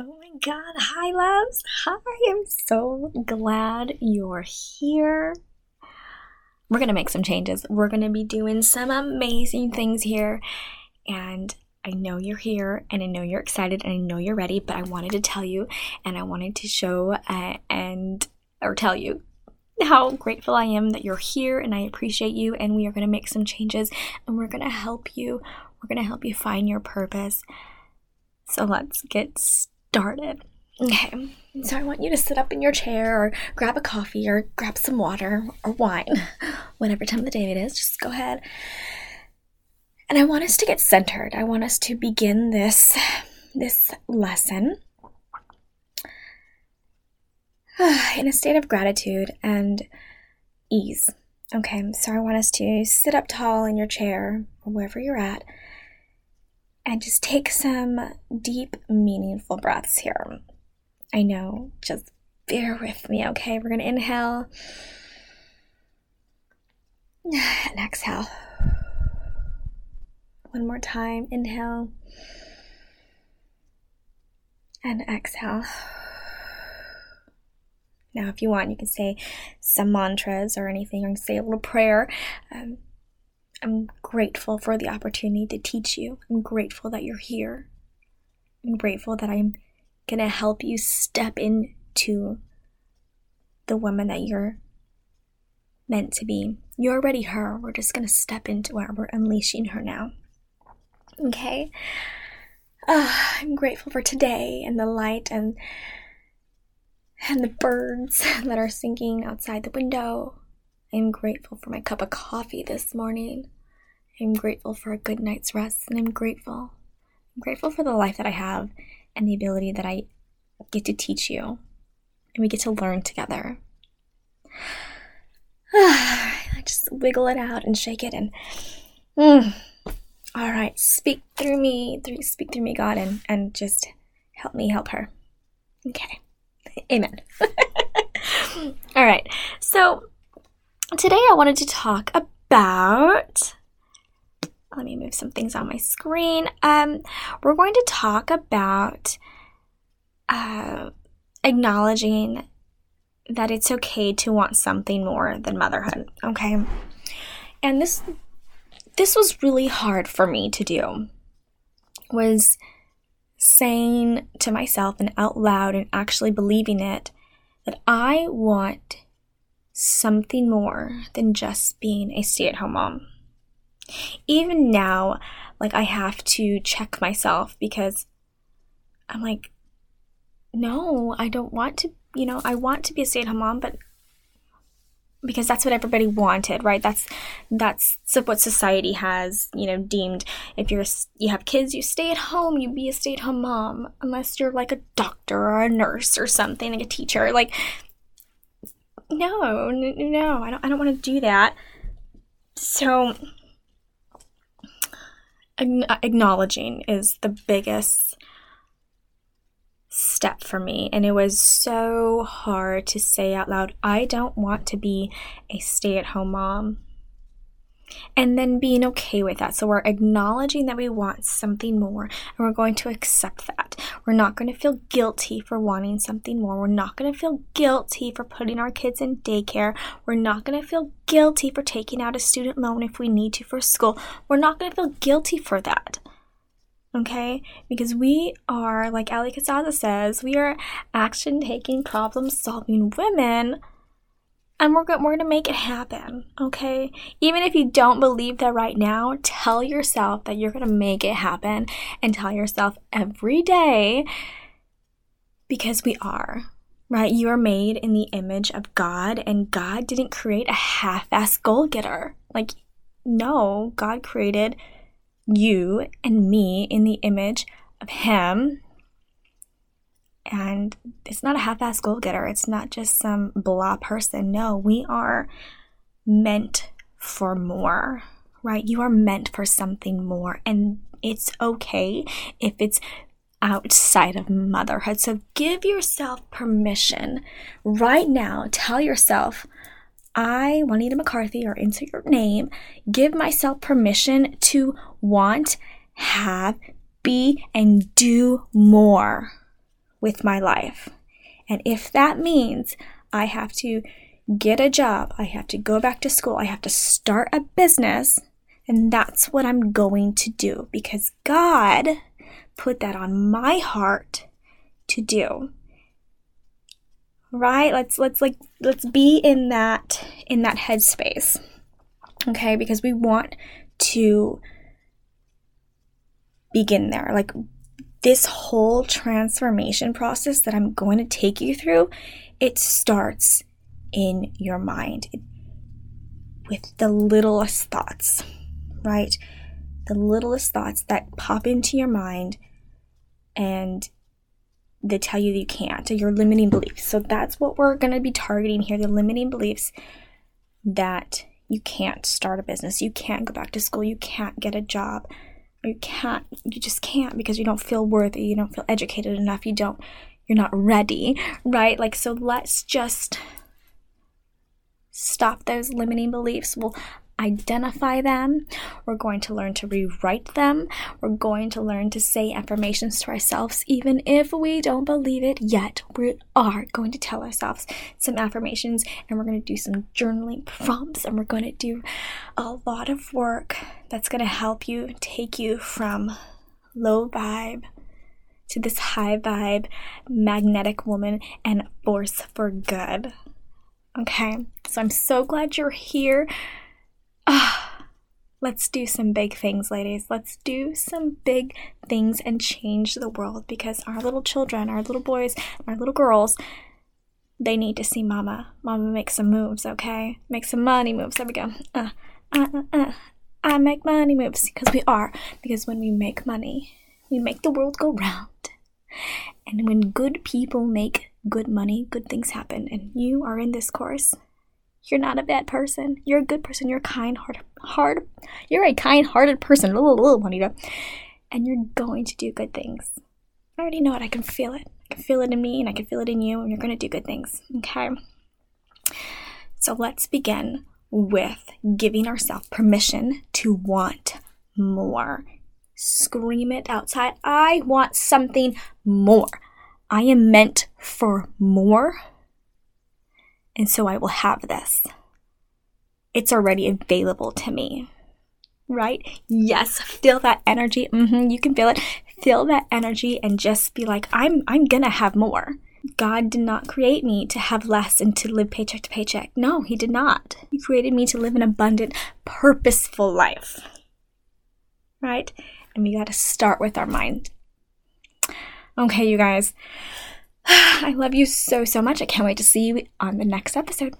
Oh my god, hi loves. Hi, I'm so glad you're here. We're gonna make some changes. We're gonna be doing some amazing things here. And I know you're here and I know you're excited and I know you're ready, but I wanted to tell you and I wanted to show uh, and or tell you how grateful I am that you're here and I appreciate you and we are going to make some changes and we're going to help you. We're going to help you find your purpose. So let's get started. Mm. Okay, so I want you to sit up in your chair or grab a coffee or grab some water or wine, whatever time of the day it is. Just go ahead. And I want us to get centered. I want us to begin this this lesson in a state of gratitude and ease. Okay, so I want us to sit up tall in your chair or wherever you're at and just take some deep, meaningful breaths here. I know, just bear with me, okay? We're gonna inhale and exhale. One more time, inhale and exhale. Now, if you want, you can say some mantras or anything, or say a little prayer. Um, I'm grateful for the opportunity to teach you. I'm grateful that you're here. I'm grateful that I'm going to help you step into the woman that you're meant to be. You're already her. We're just going to step into her. We're unleashing her now. Okay? Uh, I'm grateful for today and the light and and the birds that are singing outside the window I'm grateful for my cup of coffee this morning. I'm grateful for a good night's rest, and I'm grateful. I'm grateful for the life that I have and the ability that I get to teach you, and we get to learn together. I just wiggle it out and shake it, and mm, all right, speak through me, through speak through me, God, and and just help me help her. Okay, amen. all right, so today I wanted to talk about. Let me move some things on my screen. Um, we're going to talk about uh, acknowledging that it's okay to want something more than motherhood. Okay, and this this was really hard for me to do. Was saying to myself and out loud and actually believing it that I want something more than just being a stay at home mom. Even now, like, I have to check myself because I'm like, no, I don't want to, you know, I want to be a stay at home mom, but because that's what everybody wanted right that's that's what society has you know deemed if you're you have kids you stay at home you be a stay-at-home mom unless you're like a doctor or a nurse or something like a teacher like no, no, I don't, I don't want to do that. So, uh, acknowledging is the biggest step for me. And it was so hard to say out loud, I don't want to be a stay at home mom and then being okay with that. So we're acknowledging that we want something more and we're going to accept that. We're not going to feel guilty for wanting something more. We're not going to feel guilty for putting our kids in daycare. We're not going to feel guilty for taking out a student loan if we need to for school. We're not going to feel guilty for that. Okay? Because we are, like Allie Casazza says, we are action taking, problem solving women and we're going to make it happen, okay? Even if you don't believe that right now, tell yourself that you're going to make it happen and tell yourself every day because we are. Right? You are made in the image of God and God didn't create a half-ass goal getter. Like no, God created you and me in the image of him and it's not a half ass goal getter. It's not just some blah person. No, we are meant for more, right? You are meant for something more. And it's okay if it's outside of motherhood. So give yourself permission right now. Tell yourself, I, Juanita McCarthy, or insert your name, give myself permission to want, have, be, and do more with my life. And if that means I have to get a job, I have to go back to school, I have to start a business, and that's what I'm going to do because God put that on my heart to do. Right? Let's let's like let's be in that in that headspace. Okay? Because we want to begin there. Like this whole transformation process that I'm going to take you through, it starts in your mind with the littlest thoughts, right? The littlest thoughts that pop into your mind and they tell you that you can't, your limiting beliefs. So that's what we're going to be targeting here the limiting beliefs that you can't start a business, you can't go back to school, you can't get a job, you can't you just can't because you don't feel worthy you don't feel educated enough you don't you're not ready right? Like so let's just stop those limiting beliefs. We'll identify them. We're going to learn to rewrite them. We're going to learn to say affirmations to ourselves, even if we don't believe it yet. We are going to tell ourselves some affirmations and we're going to do some journaling prompts and we're going to do a lot of work that's going to help you take you from low vibe to this high vibe, magnetic woman and force for good. Okay, so I'm so glad you're here. Let's do some big things, ladies. Let's do some big things and change the world because our little children, our little boys, our little girls, they need to see mama. Mama make some moves, okay? Make some money moves. There we go. Uh, uh, uh, uh. I make money moves because we are. Because when we make money, we make the world go round. And when good people make good money, good things happen. And you are in this course. You're not a bad person. You're a good person. You're a kind-hearted, hard. You're a kind-hearted person, little little Juanita, and you're going to do good things. I already know it. I can feel it. I can feel it in me, and I can feel it in you, and you're going to do good things. Okay. So let's begin with giving ourselves permission to want more. Scream it outside. I want something more. I am meant for more and so I will have this. It's already available to me. Right? Yes, feel that energy. Mm-hmm, you can feel it. Feel that energy and just be like, I'm I'm gonna have more. God did not create me to have less and to live paycheck to paycheck. No, He did not. He created me to live an abundant, purposeful life. Right? And we got to start with our mind. Okay, you guys. I love you so, so much. I can't wait to see you on the next episode.